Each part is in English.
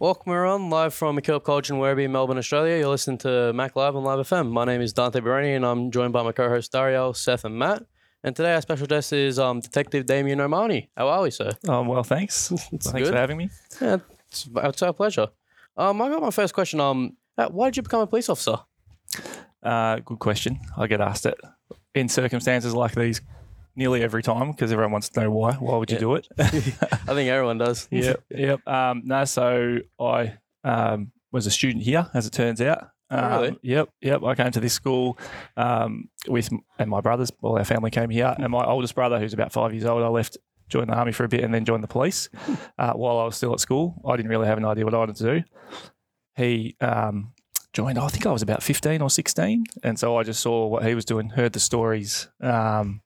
Welcome everyone, live from MacKillop College in Werribee, Melbourne, Australia. You're listening to Mac Live on Live FM. My name is Dante Baroni and I'm joined by my co-hosts Dario, Seth and Matt. And today our special guest is um, Detective Damien Omani. How are we, sir? Um, well, thanks. thanks good. for having me. Yeah, it's, it's our pleasure. Um, I got my first question. Um, uh, why did you become a police officer? Uh, good question. I get asked it in circumstances like these nearly every time because everyone wants to know why. Why would you Yeah. do it? I think everyone does. yep, yep. Um, no, so I um, was a student here, as it turns out. Oh, Um, really? Yep, yep. I came to this school um, with and my brothers. All our family came here, and my oldest brother, who's about five years old, I left, joined the army for a bit, and then joined the police. Uh, while I was still at school, I didn't really have an idea what I wanted to do. He um, joined. I think I was about fifteen or sixteen, and so I just saw what he was doing, heard the stories, um,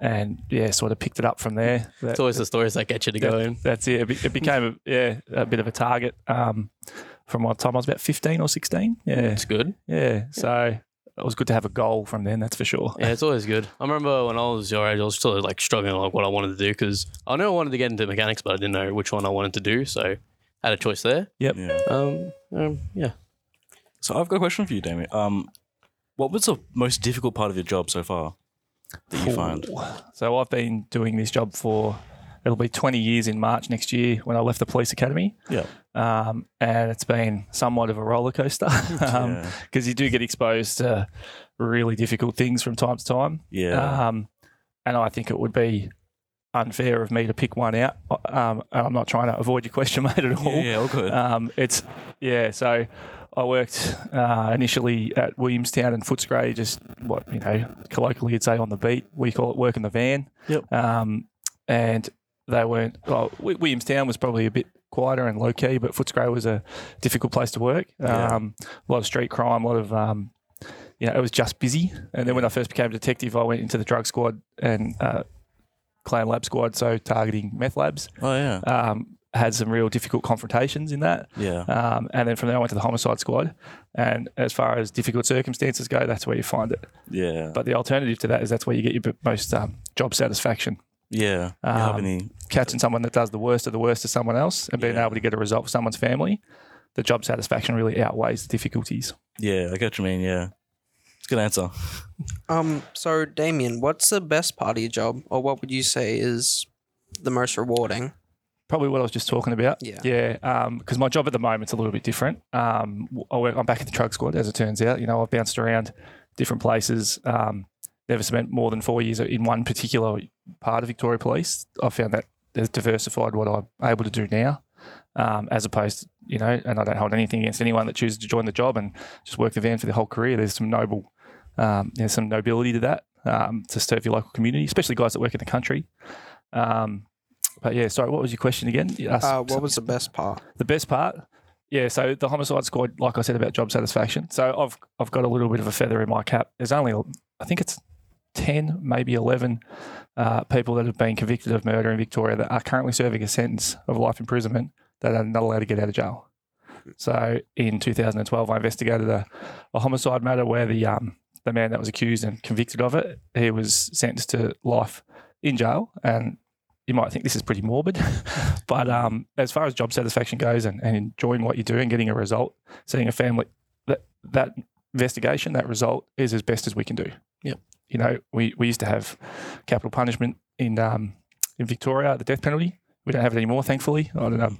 and yeah, sort of picked it up from there. It's always the stories that get you to go in. That's it. It, be, it became a, yeah a bit of a target um, from my time I was about fifteen or sixteen. Yeah, It's good. yeah. So it was good to have a goal from then. That's for sure. Yeah, it's always good. I remember when I was your age, I was still like struggling like what I wanted to do because I knew I wanted to get into mechanics, but I didn't know which one I wanted to do. So I had a choice there. Yeah. Um, um yeah. So I've got a question for you, Damien. Um, what was the most difficult part of your job so far that you find? So I've been doing this job for it'll be twenty years in March next year when I left the police academy. Yeah. Um, and it's been somewhat of a roller coaster because Yeah. you do get exposed to really difficult things from time to time. Yeah. Um, and I think it would be unfair of me to pick one out. Um, and I'm not trying to avoid your question, mate, at all. yeah, yeah, all good. Um, it's yeah. So I worked uh, initially at Williamstown and Footscray, just what you know colloquially you'd say on the beat. We call it work in the van. Yep. Um, and they weren't. Well, Wi- Williamstown was probably a bit quieter and low key, but Footscray was a difficult place to work. Yeah. Um, a lot of street crime, a lot of um, you know, it was just busy. And then when I first became a detective, I went into the drug squad and uh, clan lab squad, so targeting meth labs. oh yeah. Um, had some real difficult confrontations in that. Yeah. Um, and then from there, I went to the homicide squad. And as far as difficult circumstances go, that's where you find it. Yeah. But the alternative to that is that's where you get your most um, job satisfaction. yeah. You have um, any? Catching someone that does the worst of the worst to someone else and being Yeah. able to get a result for someone's family, the job satisfaction really outweighs the difficulties. Yeah, I get what you mean. Yeah. It's a good answer. Um, so Damien, what's the best part of your job, or what would you say is the most rewarding? Probably what I was just talking about. Yeah. Yeah. Because my job at the moment's a little bit different. Um, I work, I'm back at the drug squad, as it turns out. You know, I've bounced around different places. Um, never spent more than four years in one particular part of Victoria Police. I found that has diversified what I'm able to do now, um, as opposed to, you know, and I don't hold anything against anyone that chooses to join the job and just work the van for their whole career. There's some noble, um, there's some nobility to that um, to serve your local community, especially guys that work in the country. Um, but yeah, sorry, what was your question again? Uh, what was the best part? the best part, yeah. So the homicide squad, like I said about job satisfaction. So I've I've got a little bit of a feather in my cap. There's only I think it's ten, maybe eleven uh, people that have been convicted of murder in Victoria that are currently serving a sentence of life imprisonment that are not allowed to get out of jail. So in 2012, I investigated a, a homicide matter where the um, the man that was accused and convicted of it, he was sentenced to life in jail, and you might think this is pretty morbid, but um, as far as job satisfaction goes and, and enjoying what you do and getting a result, seeing a family, that that investigation, that result is as best as we can do. Yep. You know, we, we used to have capital punishment in um, in Victoria, the death penalty. We don't have it anymore, thankfully. I don't know.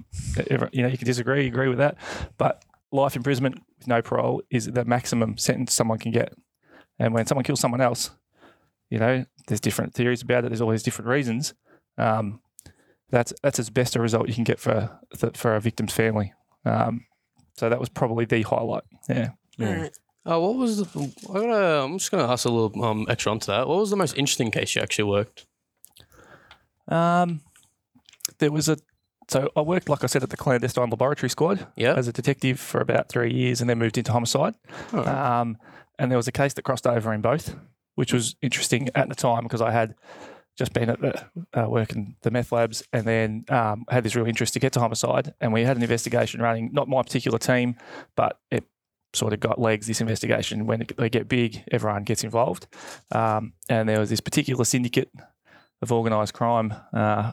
You know, you can disagree, agree with that, but life imprisonment with no parole is the maximum sentence someone can get. And when someone kills someone else, you know, there's different theories about it. There's all these different reasons. Um, that's that's as best a result you can get for for a victim's family. Um, so that was probably the highlight. Yeah. Yeah. Uh, what was the? I gotta, I'm just gonna ask a little um extra onto that. What was the most interesting case you actually worked? Um, there was a so I worked, like I said, at the clandestine laboratory squad Yeah. as a detective for about three years, and then moved into homicide. Alright. Um, and there was a case that crossed over in both, which was interesting at the time because I had just been at the uh, working the meth labs, and then um, had this real interest to get to homicide. And we had an investigation running, not my particular team, but it sort of got legs. This investigation, when it- they get big, everyone gets involved. Um, and there was this particular syndicate of organised crime. Uh,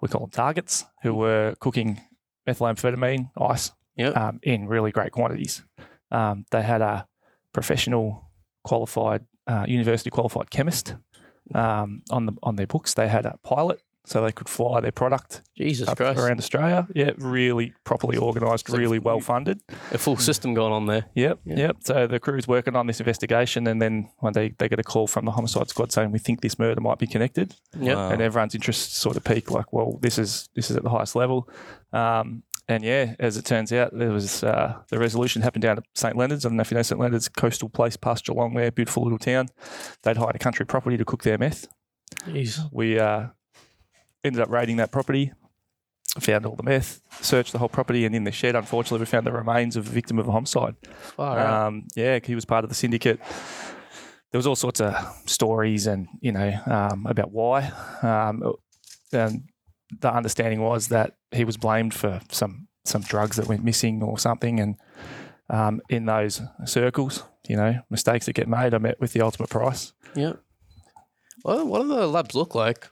we call them targets, who were cooking methamphetamine ice Yep. um, in really great quantities. Um, they had a professional, qualified, uh, university qualified chemist um, on the on their books. They had a pilot, so they could fly their product Jesus up Christ. around Australia. Yeah, really properly organised, really well funded. A full system going on there. Yep, Yeah. yep. So the crew's working on this investigation, and then one day they get a call from the homicide squad saying we think this murder might be connected, Yep. Wow. and everyone's interest sort of peak. Like, well, this is this is at the highest level. Um, and yeah, as it turns out, there was uh, the resolution happened down at St Leonards. I don't know if you know St Leonards, coastal place past Geelong, there, beautiful little town. They'd hired a country property to cook their meth. Jeez. We uh, ended up raiding that property, found all the meth, searched the whole property, and in the shed, unfortunately, we found the remains of a victim of a homicide. Far out. Um, yeah, he was part of the syndicate. There was all sorts of stories and you know um, about why. Um, and the understanding was that he was blamed for some some drugs that went missing or something. And um, in those circles, you know, mistakes that get made, I met with the ultimate price. Yep. What, what do the labs look like?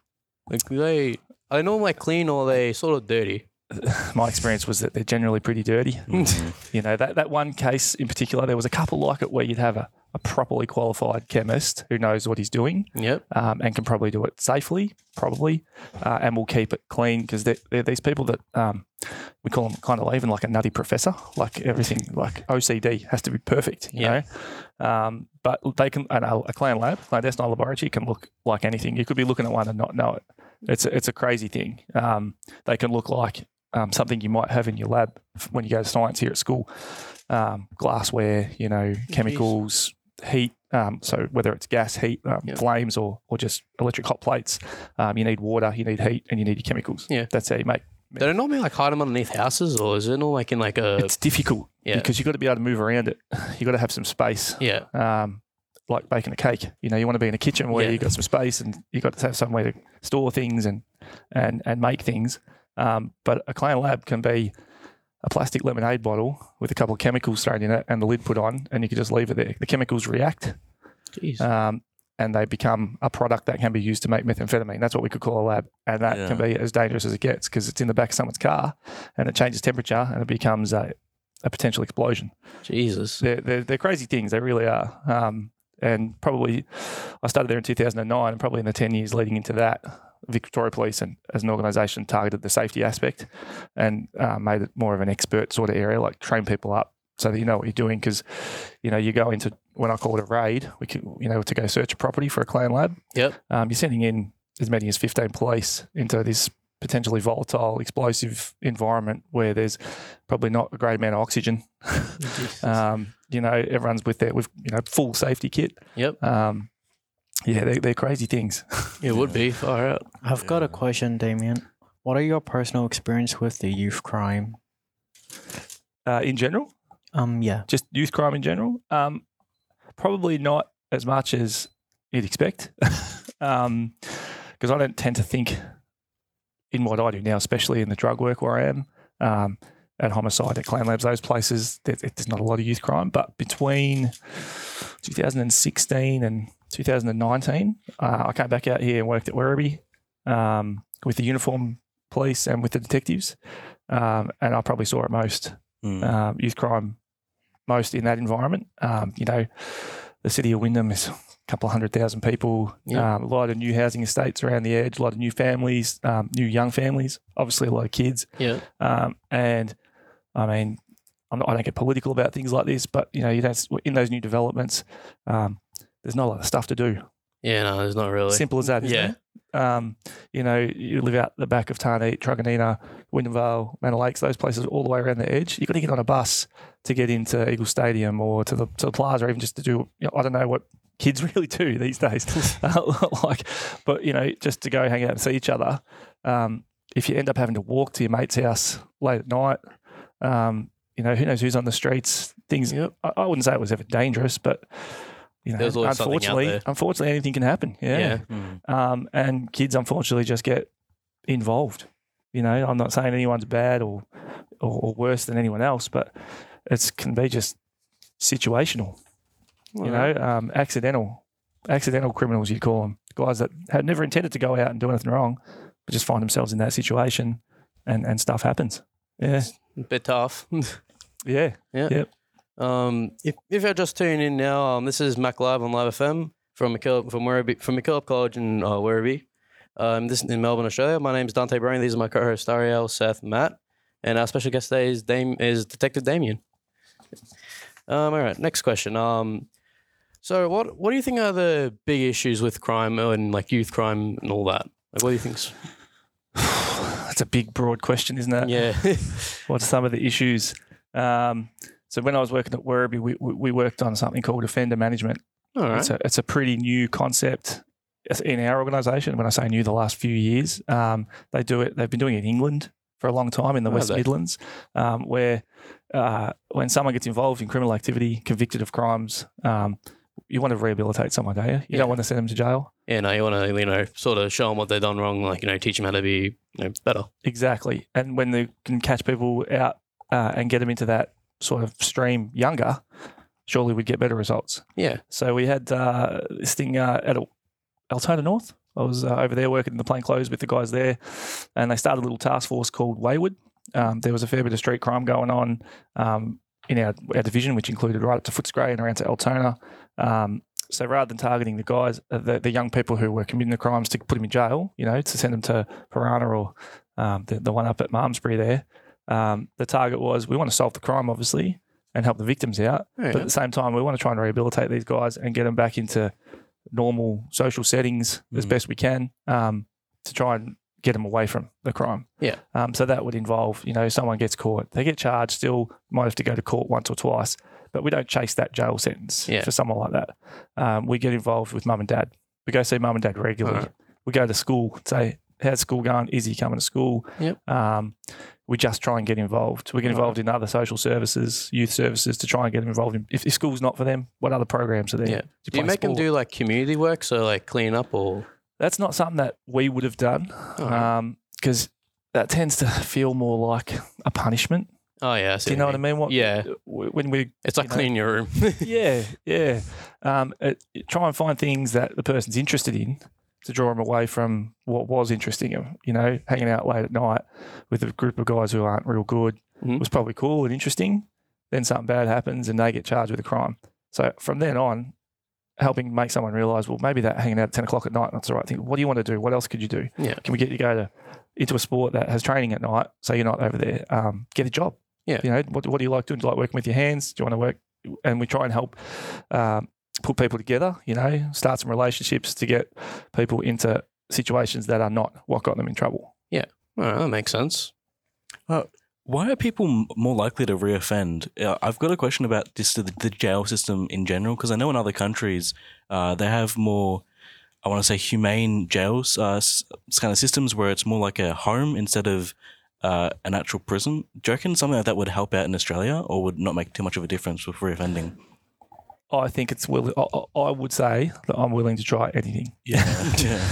Like, do they are they normally like clean or are they sort of dirty? My experience was that they're generally pretty dirty. Mhm. You know, that, that one case in particular, there was a couple like it where you'd have a, a properly qualified chemist who knows what he's doing Yep. um, and can probably do it safely, probably, uh, and will keep it clean because they're, they're these people that um, we call them kind of even like a nutty professor, like everything, like OCD has to be perfect, you Yeah. know. Um, but they can, and a, a clan lab, clandestine laboratory can look like anything. You could be looking at one and not know it. It's a, it's a crazy thing. Um, they can look like um, something you might have in your lab when you go to science here at school. Um, glassware, you know, chemicals, heat. Um, so whether it's gas, heat, um, Yep. flames, or or just electric hot plates, um, you need water, you need heat, and you need your chemicals. Yeah. that's how you make. Do they normally like hide them underneath houses or is it all like in like a It's difficult yeah because you've got to be able to move around it. You've got to have some space. yeah Um, like baking a cake, you know, you want to be in a kitchen where Yeah. you've got some space and you've got to have somewhere to store things and and and make things. Um, but a clan lab can be a plastic lemonade bottle with a couple of chemicals thrown in it and the lid put on, and you can just leave it there. The chemicals react, Jeez. um, and they become a product that can be used to make methamphetamine. That's what we could call a lab, and that can be as dangerous as it gets because it's in the back of someone's car, and it changes temperature and it becomes a, a potential explosion. Jesus. They're, they're, they're crazy things. They really are. Um, and probably, I started there in 2009, and probably in the 10 years leading into that, Victoria Police and as an organisation targeted the safety aspect and uh, made it more of an expert sort of area, like train people up so that you know what you're doing. Because, you know, you go into when I call it a raid, we can, you know, to go search a property for a clan lab. Yep. Um, you're sending in as many as 15 police into this potentially volatile, explosive environment where there's probably not a great amount of oxygen. um, you know, everyone's with their with you know full safety kit. Yep. Um, yeah, they're, they're crazy things. It would be far out. I've got a question, Damien. What are your personal experience with the youth crime? Uh, in general, Um, yeah. just youth crime in general, um, probably not as much as you'd expect, because I don't tend to think in what I do now, especially in the drug work where I am. Um, at homicide, at clan labs, those places, there, there's not a lot of youth crime. But between 2016 and 2019, uh, I came back out here and worked at Werribee um, with the uniform police and with the detectives, um, and I probably saw it most Mm. um, youth crime most in that environment. Um, you know, the city of Wyndham is a couple of hundred thousand people, Yeah. um, a lot of new housing estates around the edge, a lot of new families, um, new young families, obviously a lot of kids. Yeah. Um, and I mean, I'm not, I don't get political about things like this, but you know, you don't in those new developments. Um, there's not a lot of stuff to do. Yeah, no, there's not really. Simple as that. isn't Yeah. Um, you know, you live out the back of Tarneit, Truganina, Wyndham Manor Lakes, those places all the way around the edge. You've got to get on a bus to get into Eagle Stadium or to the to the plaza, or even just to do. You know, I don't know what kids really do these days. Like, but you know, just to go hang out and see each other. Um, if you end up having to walk to your mate's house late at night, um, you know, who knows who's on the streets? Things. Yep. I, I wouldn't say it was ever dangerous, but you know, There's always out unfortunately, there. unfortunately, anything can happen. Yeah. Mm. Um, and kids unfortunately just get involved. You know, I'm not saying anyone's bad or, or, or worse than anyone else, but it can be just situational. You know, um, accidental, accidental criminals. You call them guys that had never intended to go out and do anything wrong, but just find themselves in that situation, and and stuff happens. Yeah. A bit tough. Yeah. Yeah. Yep. Um, if, if you're just tuning in now, um, this is Mac Live on Live FM from MacKillop, from Werribee, from MacKillop College in uh, Werribee. Um, this is in Melbourne, Australia. My name is Dante Browning. These are my co-hosts Ariel, Seth, Matt, and our special guest today is Dame is Detective Damien. Um, all right, next question. Um, so what what do you think are the big issues with crime and like youth crime and all that? Like, what do you think's That's a big, broad question, isn't it? yeah? What are some of the issues? Um, so when I was working at Werribee, we, we worked on something called offender management. all right. It's a it's a pretty new concept in our organisation. When I say new, the last few years, um, they do it. They've been doing it in England for a long time in the Oh, West they? Midlands, um, where uh, when someone gets involved in criminal activity, convicted of crimes, um, you want to rehabilitate someone, don't you? You Yeah. don't want to send them to jail. Yeah, no, you want to you know sort of show them what they've done wrong, like you know teach them how to be you know better. Exactly. And when they can catch people out uh, and get them into that sort of stream younger, surely we'd get better results. Yeah. So we had uh, this thing uh, at Altona North. I was uh, over there working in the plain clothes with the guys there, and they started a little task force called Wayward. Um, there was a fair bit of street crime going on um, in our, our division, which included right up to Footscray and around to Altona. Um, so rather than targeting the guys, uh, the, the young people who were committing the crimes to put them in jail, you know, to send them to Piranha or um, the, the one up at Malmesbury there, um, the target was we want to solve the crime, obviously, and help the victims out. Yeah. But at the same time, we want to try and rehabilitate these guys and get them back into normal social settings as Mhm. best we can um, to try and get them away from the crime. Yeah. Um, so that would involve, you know, someone gets caught, they get charged, still might have to go to court once or twice, but we don't chase that jail sentence Yeah. for someone like that. Um, we get involved with mum and dad. We go see mum and dad regularly. Alright. We go to school, say, how's school going? Is he coming to school? Yep. Um, we just try and get involved. We get involved in other social services, youth services to try and get them involved in. If, if school's not for them, what other programs are there? Yeah. Do you make them do like community work, so like clean up or? That's not something that we would have done because that tends to feel more like a punishment. Oh yeah, I see Do you know what I mean? What, Yeah, When we, it's like you know. cleaning your room. yeah, yeah, um, it, try and find things that the person's interested in to draw them away from what was interesting. them. You know, hanging out late at night with a group of guys who aren't real good Mhm. was probably cool and interesting. Then something bad happens and they get charged with a crime. So from then on, helping make someone realise, well, maybe that hanging out at ten o'clock at night that's the right thing. What do you want to do? What else could you do? Yeah. Can we get you go to into a sport that has training at night, so you're not over there? Um, get a job. Yeah. You know, what, what do you like doing? Do you like working with your hands? Do you want to work? And we try and help um, put people together. You know, start some relationships to get people into situations that are not what got them in trouble. oh, that makes sense. Why are people more likely to reoffend? Uh, I've got a question about just the, the jail system in general because I know in other countries uh, they have more, I want to say, humane jails uh, s- kind of systems where it's more like a home instead of uh, an actual prison. Do you reckon something like that would help out in Australia or would not make too much of a difference with reoffending? I think it's will. I, I- would say that I'm willing to try anything. Yeah, yeah,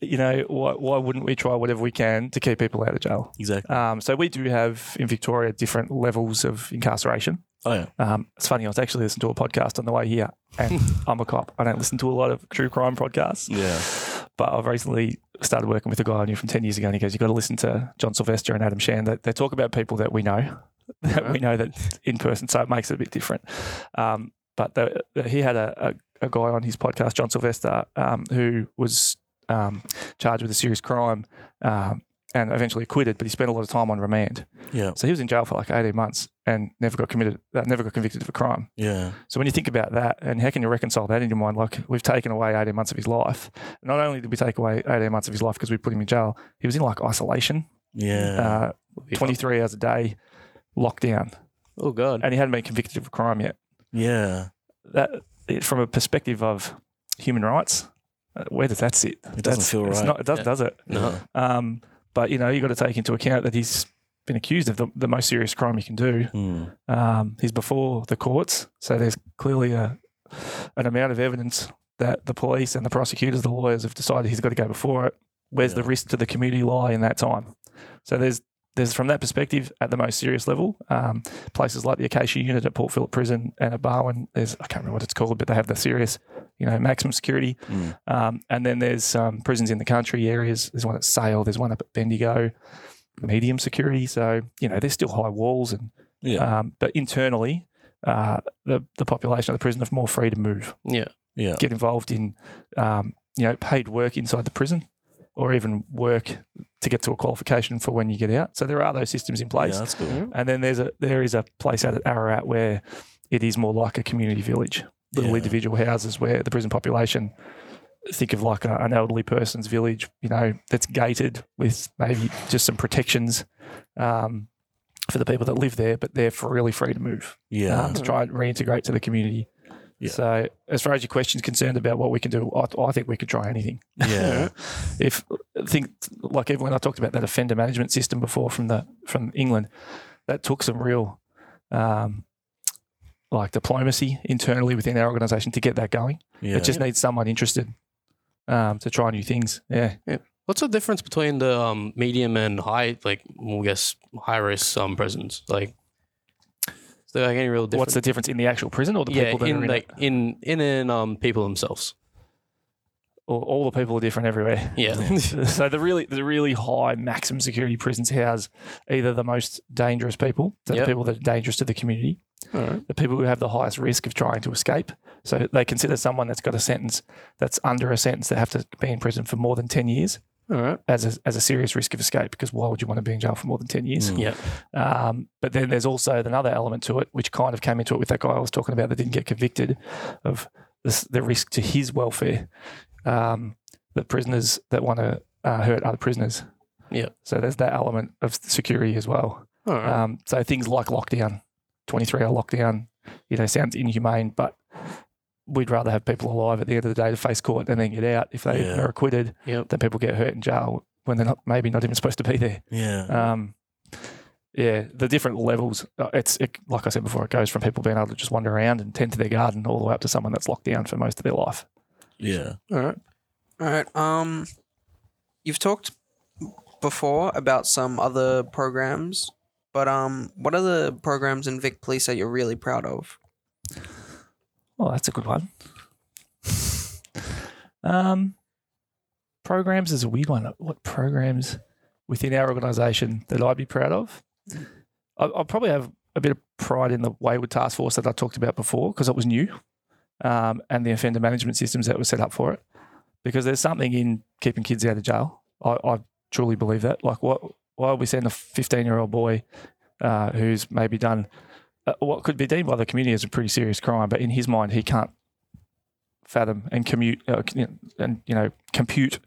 You know, why, why wouldn't we try whatever we can to keep people out of jail? exactly. Um, so we do have in Victoria different levels of incarceration. Oh yeah, Um, it's funny, I was actually listening to a podcast on the way here, and I'm a cop. I don't listen to a lot of true crime podcasts, yeah, but I've recently started working with a guy I knew from 10 years ago, and he goes, You've got to listen to John Silvester and Adam Shand. They, they talk about people that we know, that we know that in person, so it makes it a bit different. Um, but the, the- he had a, a, a guy on his podcast, John Silvester, um, who was um, charged with a serious crime um, and eventually acquitted, but he spent a lot of time on remand. yeah, So he was in jail for like 18 months and never got committed, uh, never got convicted of a crime. yeah, So when you think about that, and how can you reconcile that in your mind? Like we've taken away 18 months of his life. Not only did we take away 18 months of his life because we put him in jail, he was in like isolation, yeah. uh, 23 hours a day, lockdown, Oh god. and he hadn't been convicted of a crime yet. Yeah. That from a perspective of human rights, uh, where does that sit? It doesn't feel it's right. Not, it does, Yeah. does it? No. Um, but you know, you've got to take into account that he's been accused of the, the most serious crime you can do. Hmm. Um, he's before the courts, so there's clearly a an amount of evidence that the police and the prosecutors, the lawyers, have decided he's got to go before it. Where's the risk to the community lie in that time? So there's there's from that perspective at the most serious level, um, places like the Acacia Unit at Port Phillip Prison and at Barwon. There's I can't remember what it's called, but they have the serious, you know, maximum security. Mm. Um, and then there's um, prisons in the country areas. There's one at Sale. There's one up at Bendigo. medium security. So you know there's still high walls, and Yeah. um, but internally, uh, the the population of the prison are more free to move, Yeah. yeah. get involved in um, you know paid work inside the prison, or even work to get to a qualification for when you get out. So there are those systems in place. Yeah, that's cool. And then there's a there is a place out at Ararat where it is more like a community village, little Yeah. individual houses where the prison population think of like a, an elderly person's village, you know, that's gated with maybe just some protections um, for the people that live there, but they're really free to move Yeah. um, to try and reintegrate to the community. Yeah. So, as far as your question's concerned about what we can do, I, I think we could try anything yeah. if think like even when I talked about that offender management system before from the from England, that took some real um, like diplomacy internally within our organisation to get that going. Yeah. It just needs someone interested um, to try new things. Yeah. What's the difference between the um, medium and high, like I guess high risk um, prisons? Like, there like any real difference? What's the difference in the actual prison or the yeah, people that are in in like it? in in in um people themselves. All, all the people are different everywhere. Yeah. so the really the really high maximum security prisons house either the most dangerous people, so Yep. the people that are dangerous to the community, right. the people who have the highest risk of trying to escape. So they consider someone that's got a sentence that's under a sentence that have to be in prison for more than 10 years All right. as a, as a serious risk of escape because why would you want to be in jail for more than 10 years? Mm. Yeah. Um, but then there's also another element to it, which kind of came into it with that guy I was talking about that didn't get convicted of this, the risk to his welfare. Um, the prisoners that want to uh, hurt other prisoners. Yeah. So there's that element of security as well. All right. Um, so things like lockdown, 23 hour lockdown, you know, sounds inhumane, but we'd rather have people alive at the end of the day to face court and then get out. If they Yeah. are acquitted, Yep. then people get hurt in jail when they're not maybe not even supposed to be there. Yeah. Um, yeah, the different levels. uh, It's it, like I said before. It goes from people being able to just wander around and tend to their garden, all the way up to someone that's locked down for most of their life. yeah. All right. All right. Um, you've talked before about some other programs, but um, what are the programs in Vic Police that you're really proud of? Oh, that's a good one. Um, programs is a weird one. What programs within our organisation that I'd be proud of? I, I probably have a bit of pride in the Wayward Task Force that I talked about before because it was new, um, and the offender management systems that were set up for it. Because there's something in keeping kids out of jail. I, I truly believe that. Like, what? Why would we send a 15 year old boy uh, who's maybe done uh, what could be deemed by the community as a pretty serious crime, but in his mind, he can't fathom and commute uh, and you know compute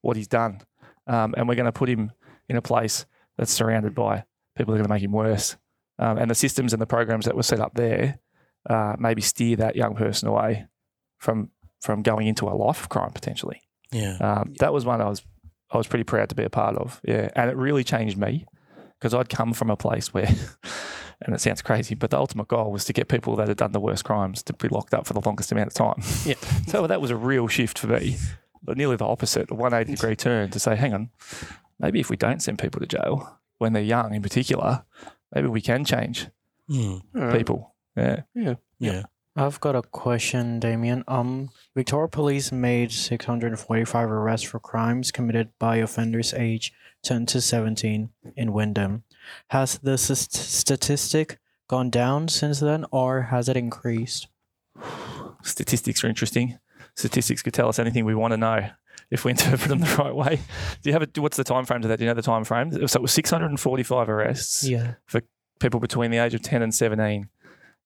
what he's done, um, and we're going to put him in a place that's surrounded by people that are going to make him worse, um, and the systems and the programs that were set up there uh, maybe steer that young person away from from going into a life of crime potentially. Yeah. Um, that was one I was I was pretty proud to be a part of. Yeah, and it really changed me because I'd come from a place where, and it sounds crazy, but the ultimate goal was to get people that had done the worst crimes to be locked up for the longest amount of time. Yeah. so that was a real shift for me, but nearly the opposite, a 180 degree turn to say, hang on, maybe if we don't send people to jail when they're young, in particular, maybe we can change Mm. All right. people. Yeah. Yeah. I've got a question, Damien. Um, Victoria Police made 645 arrests for crimes committed by offenders aged 10 to 17 in Wyndham. Has the s- statistic gone down since then, or has it increased? statistics are interesting. Statistics could tell us anything we want to know if we interpret them the right way. Do you have a, what's the time frame to that? Do you know the time frame? So it was 645 arrests, Yeah. people between the age of 10 and 17.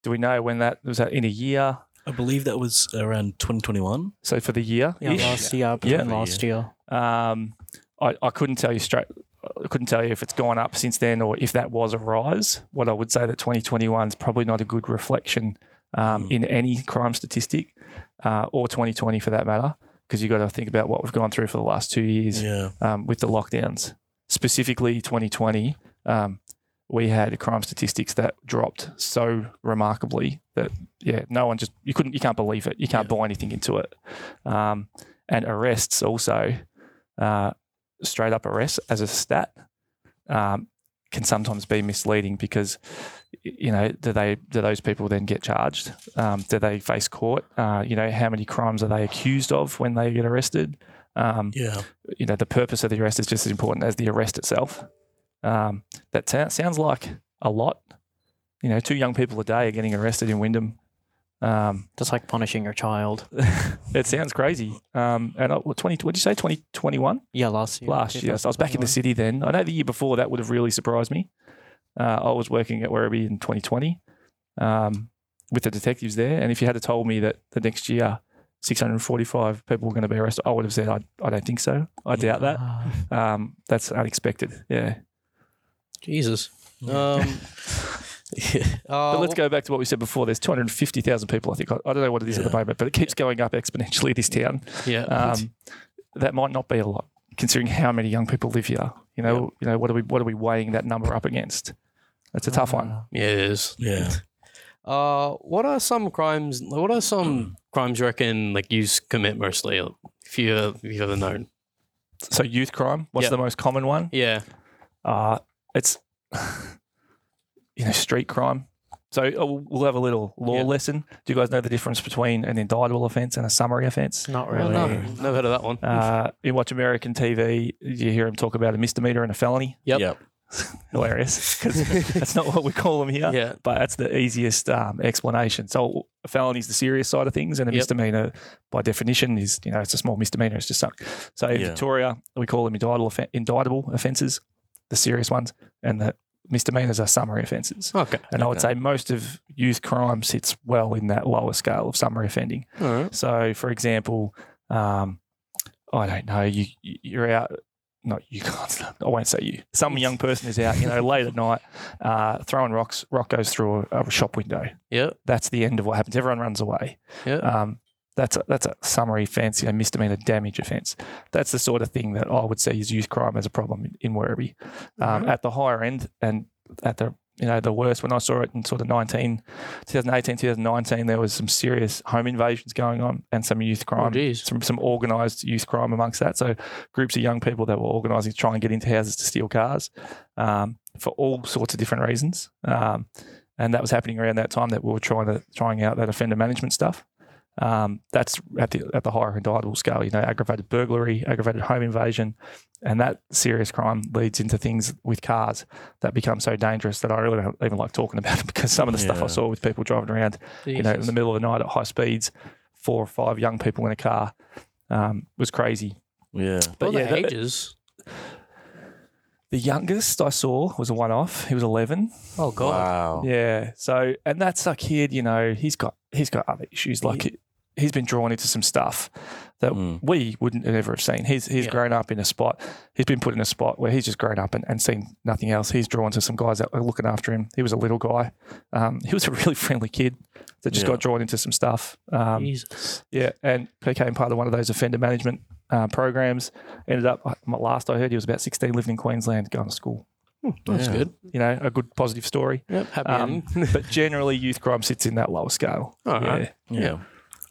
Do we know when that was that in a year? I believe that was around 2021. So for the year, Yeah, last year. Yeah. last year. Um, I, I couldn't tell you straight. I couldn't tell you if it's gone up since then or if that was a rise. What I would say that 2021 is probably not a good reflection um, Mm. in any crime statistic uh, or 2020 for that matter, because you've got to think about what we've gone through for the last two years Yeah. um, with the lockdowns. Specifically, 2020, um, we had crime statistics that dropped so remarkably that yeah, no one just you couldn't you can't believe it. You can't buy anything into it. Um, and arrests also, uh, straight up arrests as a stat, um, can sometimes be misleading because you know do they do those people then get charged? Um, do they face court? Uh, you know how many crimes are they accused of when they get arrested? Um, Yeah. you know, the purpose of the arrest is just as important as the arrest itself. Um, that ta- sounds like a lot. You know, two young people a day are getting arrested in Wyndham. Um, That's like punishing your child. it sounds crazy. Um, and I, what, 20, what did you say, 2021? Yeah, last year. Last year. So I was back in the city then. I know the year before that would have really surprised me. Uh, I was working at Werribee in 2020 um, with the detectives there. And if you had told me that the next year 645 people were going to be arrested, I would have said, I, I don't think so. I doubt that. Ah. Um, that's unexpected. Yeah. Jesus. Um, yeah. Uh, But let's go back to what we said before. There's 250,000 people, I think. I, I don't know what it is at the moment, but it keeps going up exponentially, this town. Yeah. Um, that might not be a lot, considering how many young people live here. You know, you know, what are we what are we weighing that number up against? That's a tough one. yeah, it is. Yeah. Uh, what are some crimes? What are some crimes you reckon like you commit mostly? If you if you've ever known. So youth crime, what's Yeah. the most common one? Yeah. Uh, it's you know street crime. So uh, we'll have a little law Yeah. lesson. Do you guys know the difference between an indictable offence and a summary offence? Not Oh, really. no, never heard of that one. Uh, you watch American TV, you hear them talk about a misdemeanor and a felony. Yep. Yep. Hilarious, because that's not what we call them here. yeah. but that's the easiest um, explanation. So a felony is the serious side of things, and a Yep. misdemeanor, by definition, is you know it's a small misdemeanor. It's just something. So in Yeah. Victoria, we call them indictable, indictable offences, the serious ones, and the misdemeanors are summary offences. Okay. And I would say most of youth crime sits well in that lower scale of summary offending. All right. So, for example, um, I don't know, you you're out. Not you can't. I won't say you. Some young person is out, you know, late at night, uh, throwing rocks. Rock goes through a, a shop window. Yeah. That's the end of what happens. Everyone runs away. Yeah. Um, that's a, that's a summary offence, you know, misdemeanor damage offence. That's the sort of thing that I would say is youth crime as a problem in, in Werribee. Um, At the higher end and at the you know the worst, when I saw it in sort of 19, 2018, 2019, there was some serious home invasions going on and some youth Oh, crime, geez. some some organised youth crime amongst that. So groups of young people that were organising to try and get into houses to steal cars um, for all sorts of different reasons. Um, and that was happening around that time that we were trying to trying out that offender management stuff. Um, that's at the at the higher indictable scale, you know, aggravated burglary, aggravated home invasion, and that serious crime leads into things with cars that become so dangerous that I really don't even like talking about it because some of the stuff I saw with people driving around, you know, in the middle of the night at high speeds, four or five young people in a car, um, was crazy. Yeah. But But yeah, the that- ages. The youngest I saw was a one off. He was eleven. Oh god. Wow. Yeah. So, and that's a kid, you know, he's got he's got other issues. Like he, he's been drawn into some stuff that Mm. we wouldn't have ever have seen. He's he's Yeah. grown up in a spot. He's been put in a spot where he's just grown up and, and seen nothing else. He's drawn to some guys that are looking after him. He was a little guy. Um, he was a really friendly kid that just Yeah. got drawn into some stuff. Um, Jesus. yeah, and became part of one of those offender management uh, programs. Ended up, last I heard, he was about 16, living in Queensland, going to school. That's Yeah. good. You know, a good positive story. Yep. Happy Um, but generally, youth crime sits in that lower scale. All yeah. right. Yeah.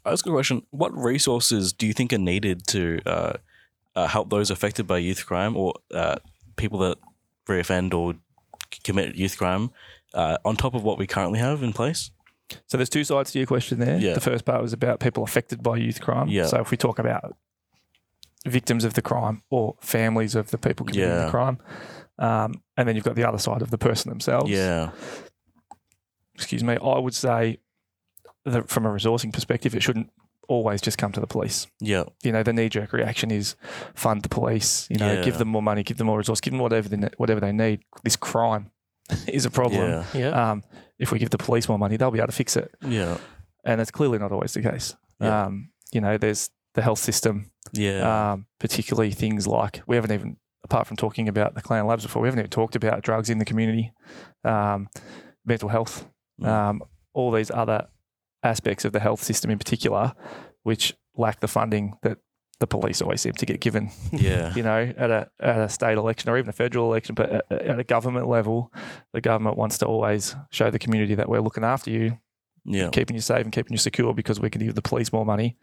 I was a question. What resources do you think are needed to uh, uh, help those affected by youth crime or uh, people that reoffend or commit youth crime uh, on top of what we currently have in place? So there's two sides to your question there. Yeah. The first part was about people affected by youth crime. Yeah. So if we talk about victims of the crime or families of the people committing Yeah. the crime, um, and then you've got the other side of the person themselves. Yeah. Excuse me. I would say that from a resourcing perspective, it shouldn't always just come to the police. Yeah. You know, the knee jerk reaction is fund the police. You know, Yeah. give them more money, give them more resource, give them whatever they, whatever they need. This crime is a problem. Yeah. Yeah. Um, if we give the police more money, they'll be able to fix it. Yeah. and it's clearly not always the case. Yeah. Um, you know, there's the health system, Yeah. um, particularly things like we haven't even, apart from talking about the clan labs before, we haven't even talked about drugs in the community, um, mental health, Mm. um, all these other aspects of the health system in particular, which lack the funding that the police always seem to get given. yeah. You know, at a at a state election or even a federal election, but at, at a government level, the government wants to always show the community that we're looking after you Yeah. keeping you safe and keeping you secure because we can give the police more money.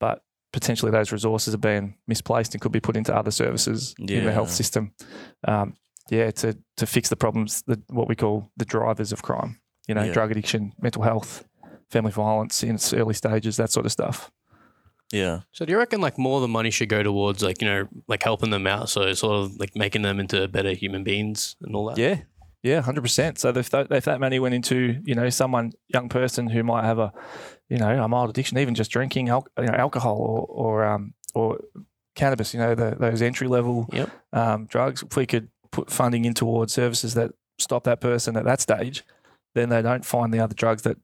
But potentially those resources are being misplaced and could be put into other services in the health system. Um, yeah, to to fix the problems, the, what we call the drivers of crime. You know, Yeah. drug addiction, mental health, family violence in its early stages, that sort of stuff. Yeah. So do you reckon like more of the money should go towards like you know like helping them out, so sort of like making them into better human beings and all that? Yeah, yeah, hundred percent. So if that, if that money went into you know someone young person who might have a you know a mild addiction, even just drinking al- you know, alcohol or or um, or cannabis, you know the, those entry level Yep. um, drugs, if we could put funding in towards services that stop that person at that stage, then they don't find the other drugs that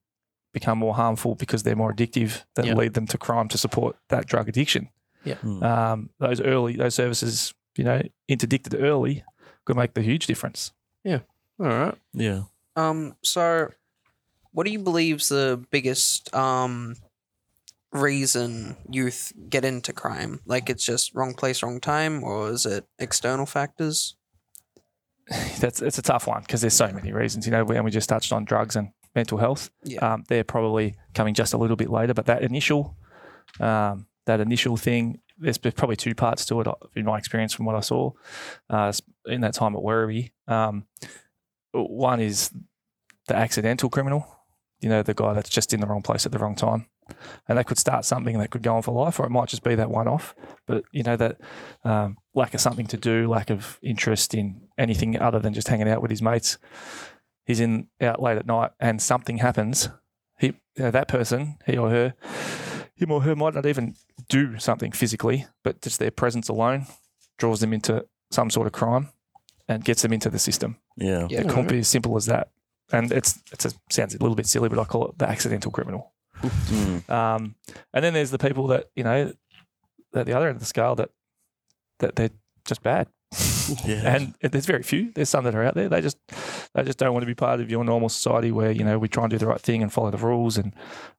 become more harmful because they're more addictive that Yep. lead them to crime to support that drug addiction. Mm. Um, those early those services, you know, interdicted early could make the huge difference. Yeah. All right. yeah. Um. So, what do you believe's the biggest um reason youth get into crime? Like it's just wrong place, wrong time, or is it external factors? that's it's a tough one because there's so many reasons. You know, and we just touched on drugs and mental health. Yeah. Um, they're probably coming just a little bit later, but that initial, um, that initial thing, there's probably two parts to it uh, in my experience from what I saw uh, in that time at Werribee. Um, one is the accidental criminal. You know, the guy that's just in the wrong place at the wrong time. And that could start something that could go on for life, or it might just be that one off. But, you know, that um, lack of something to do, lack of interest in anything other than just hanging out with his mates. He's in out late at night and something happens. He, you know, that person, he or her, him or her might not even do something physically, but just their presence alone draws them into some sort of crime and gets them into the system. Yeah. Yeah. it can't be as simple as that. And it's it's a, sounds a little bit silly, but I call it the accidental criminal. Mm. Um, and then there's the people that you know at the other end of the scale that that they're just bad. Yeah. and there's very few. There's some that are out there. They just they just don't want to be part of your normal society where you know we try and do the right thing and follow the rules and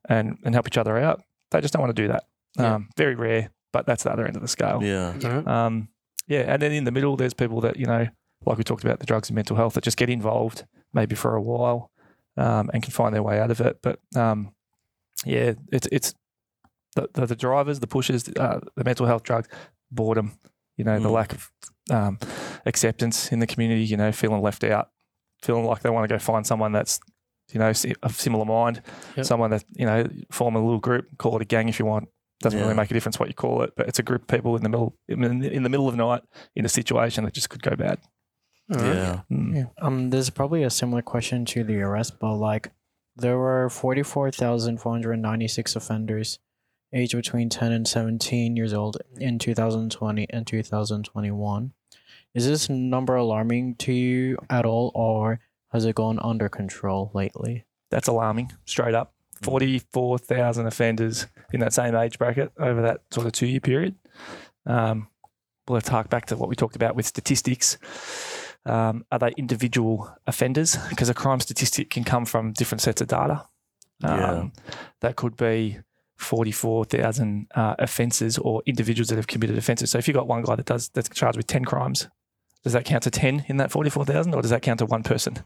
and and help each other out. They just don't want to do that. Yeah. Um, very rare, but that's the other end of the scale. Yeah. All right. Um, yeah, and then in the middle, there's people that you know, like we talked about the drugs and mental health, that just get involved maybe for a while um, and can find their way out of it. But um, yeah, it's it's the, the the drivers, the pushers, uh, the mental health drugs, boredom. You know, the Mm. lack of um, acceptance in the community. You know, feeling left out, feeling like they want to go find someone that's you know si- of similar mind, Yep. someone that you know form a little group, call it a gang if you want. Doesn't Yeah. really make a difference what you call it, but it's a group of people in the middle in the, middle of the night in a situation that just could go bad. All right. Yeah. Mm. Yeah. Um, this is probably a similar question to the arrest, but like, there were forty-four thousand four hundred ninety-six offenders, aged between ten and seventeen years old in two thousand twenty and two thousand twenty-one. Is this number alarming to you at all, or has it gone under control lately? That's alarming, straight up. Mm. 44,000 offenders in that same age bracket over that sort of two year period. Um, we'll have to hark back to what we talked about with statistics. Um, are they individual offenders? Because a crime statistic can come from different sets of data. Um, Yeah. That could be 44,000 uh, offences or individuals that have committed offences. So if you've got one guy that does that's charged with 10 crimes, does that count to 10 in that 44,000 or does that count to one person?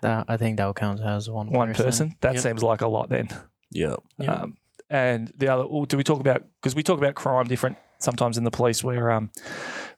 That I think that will count as one. One person? That Yep. seems like a lot then. Yeah. Yeah. Um, and the other, oh, do we talk about, because we talk about crime different sometimes in the police where um,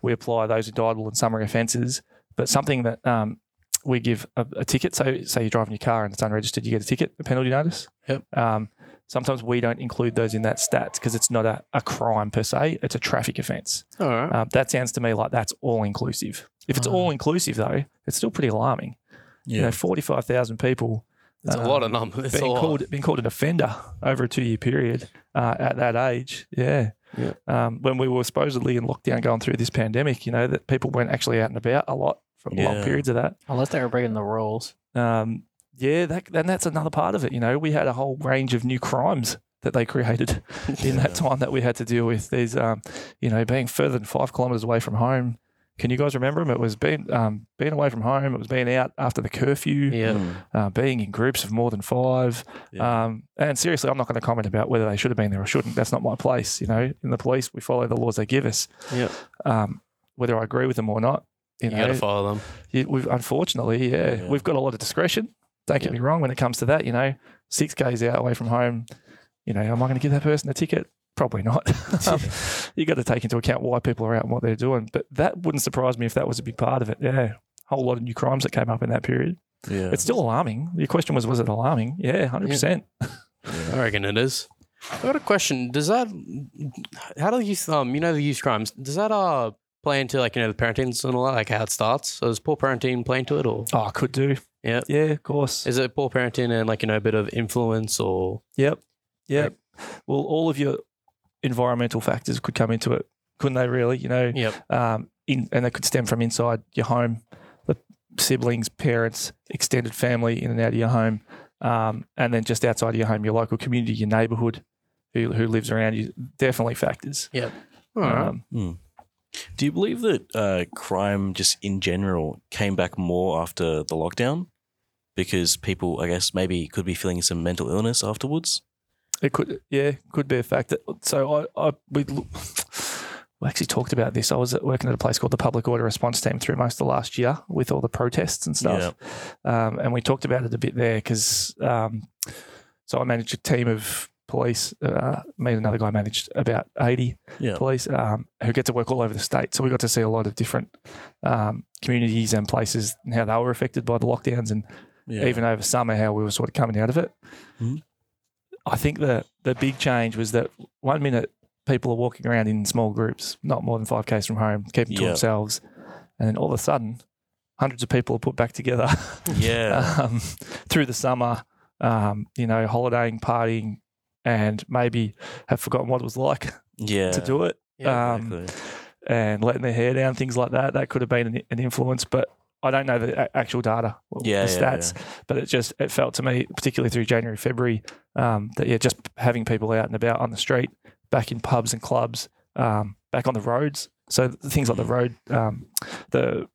we apply those indictable and summary offences, but something that um, we give a, a ticket. So, say you're driving your car and it's unregistered, you get a ticket, a penalty notice. Yep. Um, sometimes we don't include those in that stats because it's not a, a crime per se, it's a traffic offence. All right. Um, that sounds to me like that's all inclusive. If it's all inclusive, though, it's still pretty alarming. Yeah. You know, 45,000 people It's a um, lot of numbers. It's being called being called an offender over a two year period uh, at that age. Yeah. Yeah. Um, when we were supposedly in lockdown going through this pandemic, you know, that people weren't actually out and about a lot for long periods of that. Unless they were breaking the rules. Um, yeah, that, and that's another part of it. You know, we had a whole range of new crimes that they created in that time that we had to deal with. These, um, you know, being further than five kilometers away from home. Can you guys remember them? It was being um, being away from home. It was being out after the curfew. Yeah. Mm. Uh, being in groups of more than five. Yeah. Um, and seriously, I'm not going to comment about whether they should have been there or shouldn't. That's not my place. You know, in the police, we follow the laws they give us. Yep. Um, whether I agree with them or not, you, You know, got to follow them. you- we've unfortunately, yeah, Yeah. we've got a lot of discretion. Don't get Yeah. me wrong when it comes to that. You know, six k's out away from home. You know, am I going to give that person a ticket? Probably not. Um, you got to take into account why people are out and what they're doing. But that wouldn't surprise me if that was a big part of it. Yeah, A whole lot of new crimes that came up in that period. Yeah. It's still alarming. Your question was, was it alarming? Yeah, hundred percent. I reckon it is. I got a question. Does that how do you, um you know the youth crimes? Does that uh play into like you know the parenting and all that, like how it starts? So is poor parenting play into it or Oh, could do. yeah? Yeah, of course. Is it poor parenting and like you know a bit of influence or Yep. Yep. Well, all of your environmental factors could come into it, couldn't they? Really, you know, Yep. um, in, and they could stem from inside your home, the siblings, parents, extended family in and out of your home, um, and then just outside of your home, your local community, your neighbourhood, who who lives around you. Definitely factors. Yep. All right. Um, Do you believe that uh, crime, just in general, came back more after the lockdown? Because people, I guess, maybe could be feeling some mental illness afterwards. It could, yeah, could be a factor. So I, I we, we actually talked about this. I was working at a place called the Public Order Response Team through most of the last year with all the protests and stuff, um, and we talked about it a bit there because um, so I managed a team of police. Uh, me and another guy managed about eighty Yeah. police um, who get to work all over the state. So we got to see a lot of different um, communities and places and how they were affected by the lockdowns and Yeah. even over summer, how we were sort of coming out of it. Mhm. I think the the big change was that one minute people are walking around in small groups, not more than five k's from home, keeping to Yeah. themselves, and then all of a sudden, hundreds of people are put back together yeah. um, through the summer. Um, you know, holidaying, partying, and maybe have forgotten what it was like yeah. to do it Yeah. um, Exactly. and letting their hair down, things like that. That could have been an, an influence, but I don't know the actual data, Yeah, the yeah, stats. But it just it felt to me, particularly through January, February, um, that yeah, just having people out and about on the street, back in pubs and clubs, um, back on the roads. So things like the road, um, the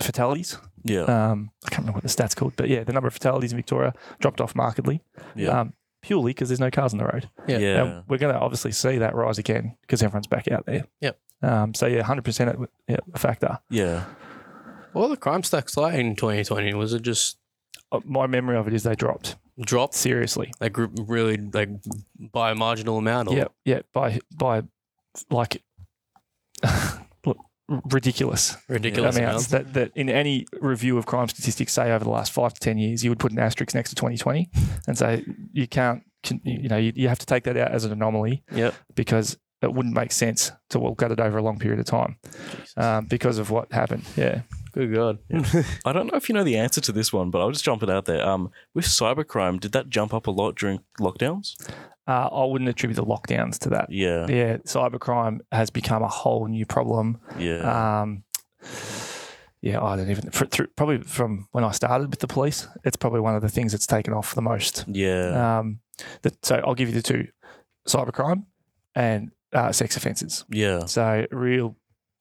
fatalities. Yeah. Um, I can't remember what the stats called, but yeah, the number of fatalities in Victoria dropped off markedly. yeah. Purely because there's no cars on the road. yeah. yeah. And we're going to obviously see that rise again because everyone's back out there. Yep. Um, so yeah, hundred percent yeah, a factor. yeah. What were the crime stacks like in 2020? Was it just Uh, My memory of it is they dropped dropped seriously. like group really like by a marginal amount? Or? Yeah, yeah, by by like look, ridiculous ridiculous amounts amounts. that, that in any review of crime statistics, say over the last five to ten years, you would put an asterisk next to 2020 and say you can't, can, you know, you, you have to take that out as an anomaly Yep. because it wouldn't make sense to look at it over a long period of time um, because of what happened. Yeah. Good God. I don't know if you know the answer to this one, but I'll just jump it out there. Um, with cybercrime, did that jump up a lot during lockdowns? Uh, I wouldn't attribute the lockdowns to that. Yeah. Yeah, cybercrime has become a whole new problem. Yeah. Um, yeah, I don't even fr- through, probably from when I started with the police. It's probably one of the things that's taken off the most. yeah. Um, that, so I'll give you the two: cybercrime and uh, sex offences. yeah. So real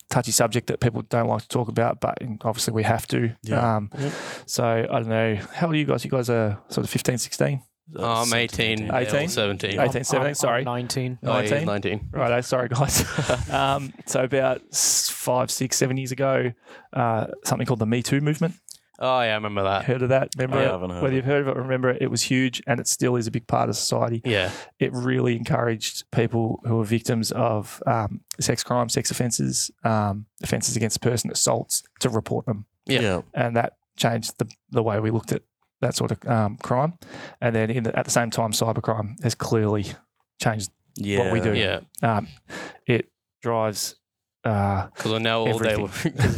touchy subject that people don't like to talk about, but obviously we have to. Yeah. Um, Yep. So I don't know. How old are you guys? You guys are sort of 15, 16? Oh, I'm 18, 18? 17. 18, 17, I'm- I'm sorry. 19. Oh, yeah, 19? 19. Right, sorry guys. um, so about five, six, seven years ago, uh, something called the Me Too movement. Oh, yeah, I remember that. Heard of that? Remember I it? haven't heard Whether of you've heard of it, remember it. It was huge, and it still is a big part of society. Yeah. It really encouraged people who are victims of um, sex crime, sex offences, um, offences against the person, assaults, to report them, Yeah. Yeah. and that changed the the way we looked at that sort of um, crime. And then in the, at the same time, cybercrime has clearly changed. Yeah. What we do. Yeah. Um, it drives. Uh, Because now all they were,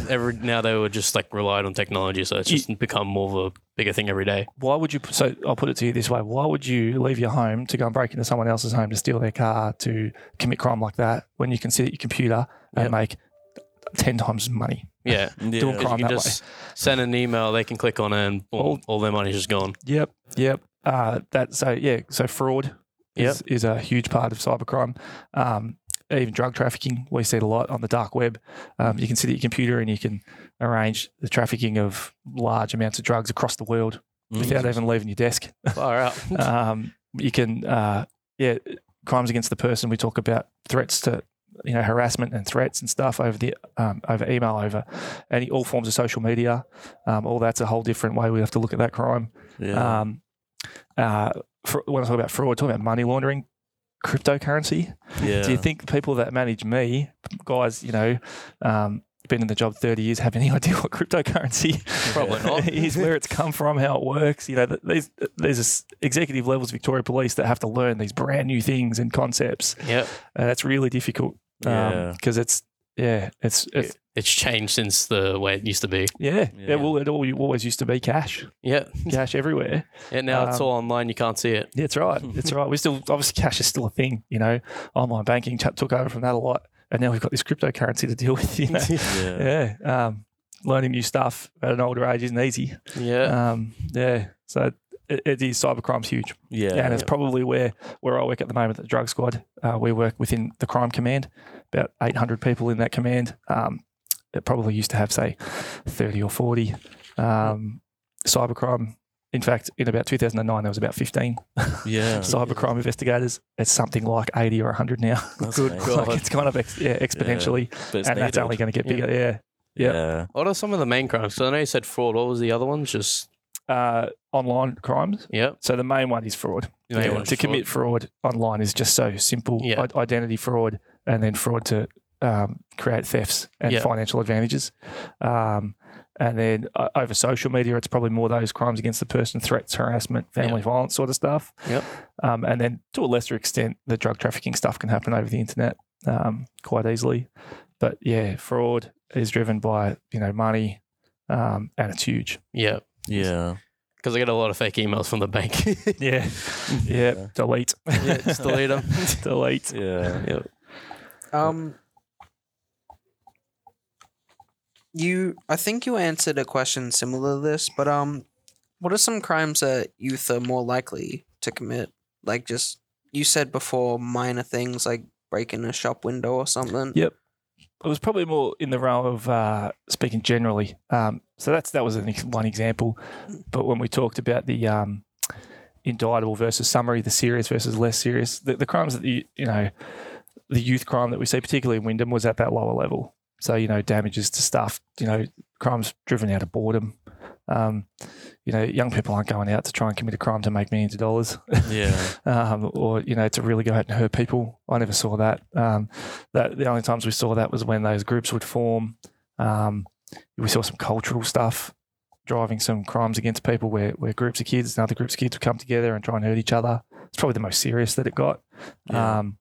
every now they were just like relied on technology, so it's You- just become more of a bigger thing every day. why would you? So I'll put it to you this way: Why would you leave your home to go and break into someone else's home to steal their car to commit crime like that when you can sit at your computer and make ten times money? Yeah. Yeah. Crime you can that just send an email, they can click on it, and boom, All- all their money's just gone. Yep, yep. Uh, that so yeah. So fraud is, is a huge part of cybercrime. Um, even drug trafficking, we see it a lot on the dark web. Um, you can sit at your computer and you can arrange the trafficking of large amounts of drugs across the world Mm. without even leaving your desk. Far out. um, you can, uh, yeah, crimes against the person. We talk about threats to, you know, harassment and threats and stuff over the um, over email, over any all forms of social media. Um, all that's a whole different way we have to look at that crime. Yeah. Um, uh, for, when I talk about fraud, talking about money laundering, cryptocurrency. yeah. Do you think people that manage me, guys, you know, um, been in the job 30 years have any idea what cryptocurrency Probably not. is, where it's come from, how it works. You know, th- there's there's executive levels of Victoria Police that have to learn these brand new things and concepts. yeah And that's really difficult Yeah. because it's yeah, it's, it's It's changed since the way it used to be. yeah, Yeah. yeah. Well, it all, always used to be cash, Yeah. cash everywhere. And now it's Um, all online. You can't see it. Yeah, that's right. it's right. We still obviously cash is still a thing. You know, online banking t- took over from that a lot, and now we've got this cryptocurrency to deal with. You know, Yeah. yeah. Um, learning new stuff at an older age isn't easy. yeah. Um, yeah. So it, it is cybercrime's huge, Yeah. and it's probably where where I work at the moment, the drug squad. Uh, we work within the crime command, about eight hundred people in that command. Um, it probably used to have say thirty or forty. Um, cybercrime. In fact, in about 2009, there was about 15 yeah. cybercrime investigators. It's something like 80 or 100 now. That's Good amazing. God. like it's kind of ex- yeah, exponentially, But it's and that's only going to get bigger. Yeah. yeah. Yeah. What are some of the main crimes? 'Cause I know you said fraud. What was the other ones? Just Uh, online crimes. yep. So the main one is fraud. The main Yeah, one's to commit fraud online is just so simple. Yeah. I- identity fraud and then fraud to um, create thefts and Yeah. financial advantages. Um, and then uh, over social media, it's probably more those crimes against the person, threats, harassment, family violence sort of stuff. Yep. Um, and then to a lesser extent, the drug trafficking stuff can happen over the internet um, quite easily. But yeah, fraud is driven by you know money, um, and it's huge. Yeah. Yeah. Because I get a lot of fake emails from the bank. Yeah, yeah. Delete. yeah. Just delete them. delete. Yeah. Yep. Um, you, I think you answered a question similar to this, but um, what are some crimes that youth are more likely to commit? Like just you said before, minor things like breaking a shop window or something. Yep. It was probably more in the realm of uh, speaking generally. Um, so that's that was an one example. But when we talked about the um, indictable versus summary, the serious versus less serious, the, the crimes that the you know the youth crime that we see, particularly in Wyndham, was at that lower level. So you know damages to stuff, you know crimes driven out of boredom. Um, you know, young people aren't going out to try and commit a crime to make millions of dollars Yeah. um, or you know to really go out and hurt people. I never saw that. Um, that the only times we saw that was when those groups would form. Um, we saw some cultural stuff driving some crimes against people where, where groups of kids and other groups of kids would come together and try and hurt each other. It's probably the most serious that it got. Yeah. Um,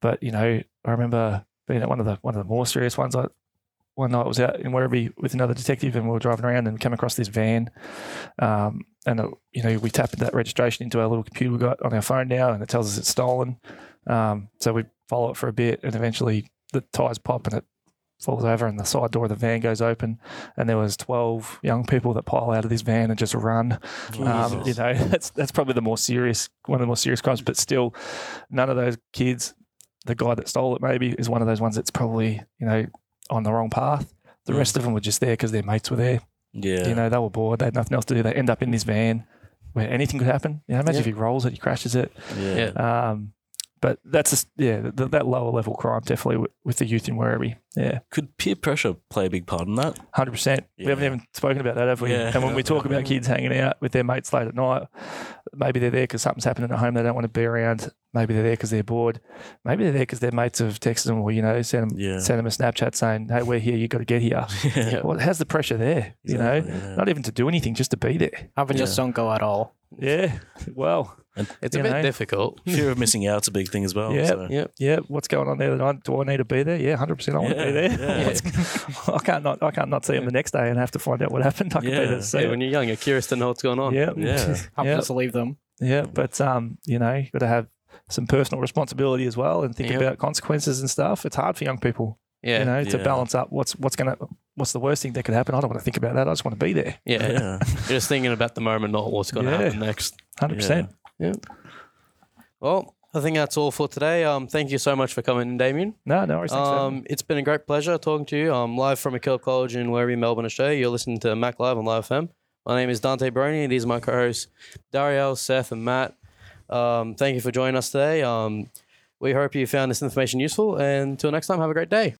but you know, I remember being at one of the one of the more serious ones. I, one night I was out in Werribee with another detective and we were driving around and came across this van. Um, and, uh, you know, we tapped that registration into our little computer we got on our phone now and it tells us it's stolen. Um, so we follow it for a bit and eventually the tyres pop and it falls over and the side door of the van goes open and there was 12 young people that pile out of this van and just run. Um, you know, that's, that's probably the more serious, one of the more serious crimes, but still none of those kids, the guy that stole it maybe is one of those ones that's probably, you know, on the wrong path. The Mm. rest of them were just there because their mates were there. Yeah. You know, they were bored. They had nothing else to do. They end up in this van where anything could happen. You know, imagine Yeah. if he rolls it, he crashes it. yeah. Um, but that's just, yeah, th- that lower level crime definitely with, with the youth in Werribee. Yeah, Could peer pressure play a big part in that? hundred percent. We haven't even spoken about that, have we? Yeah. And when we talk about kids hanging out with their mates late at night, maybe they're there because something's happening at home. They don't want to be around. Maybe they're there because they're bored. Maybe they're there because their mates have texted them or you know send them Yeah. send them a Snapchat saying, "Hey, we're here. You got to get here." yeah. Well, how's the pressure there? You know, yeah. not even to do anything, just to be there. Having just Yeah. don't go at all. Yeah. Well, It's a bit know? difficult. Fear of missing out's a big thing as well. Yeah. so. Yeah. yeah. What's going on there? Tonight? Do I need to be there? Yeah, hundred percent. I want to be Yeah, there. yeah. What's- I can't not. I can't not see him the next day and have to find out what happened. I can be there Yeah. to see Yeah, when you're young, you're curious to know what's going on. Yeah. Yeah. Have Yeah. to just leave them. Yeah, but um, you know, you've got to have some personal responsibility as well, and think Yep. about consequences and stuff. It's hard for young people, Yeah. you know, to balance up what's what's gonna what's the worst thing that could happen. I don't want to think about that. I just want to be there. Yeah. Yeah. You're just thinking about the moment, not what's going to Yeah. happen next. Hundred percent. Yeah. Well, I think that's all for today. Um, thank you so much for coming Damien. No, no worries. Thanks for having me. Um, it's been a great pleasure talking to you. I'm live from MacKillop College in Werribee, Melbourne, Australia. You're listening to Mac Live on Live FM. My name is Dante and these are my co-hosts Dario, Seth, and Matt. Um, thank you for joining us today. Um, we hope you found this information useful, and until next time, have a great day.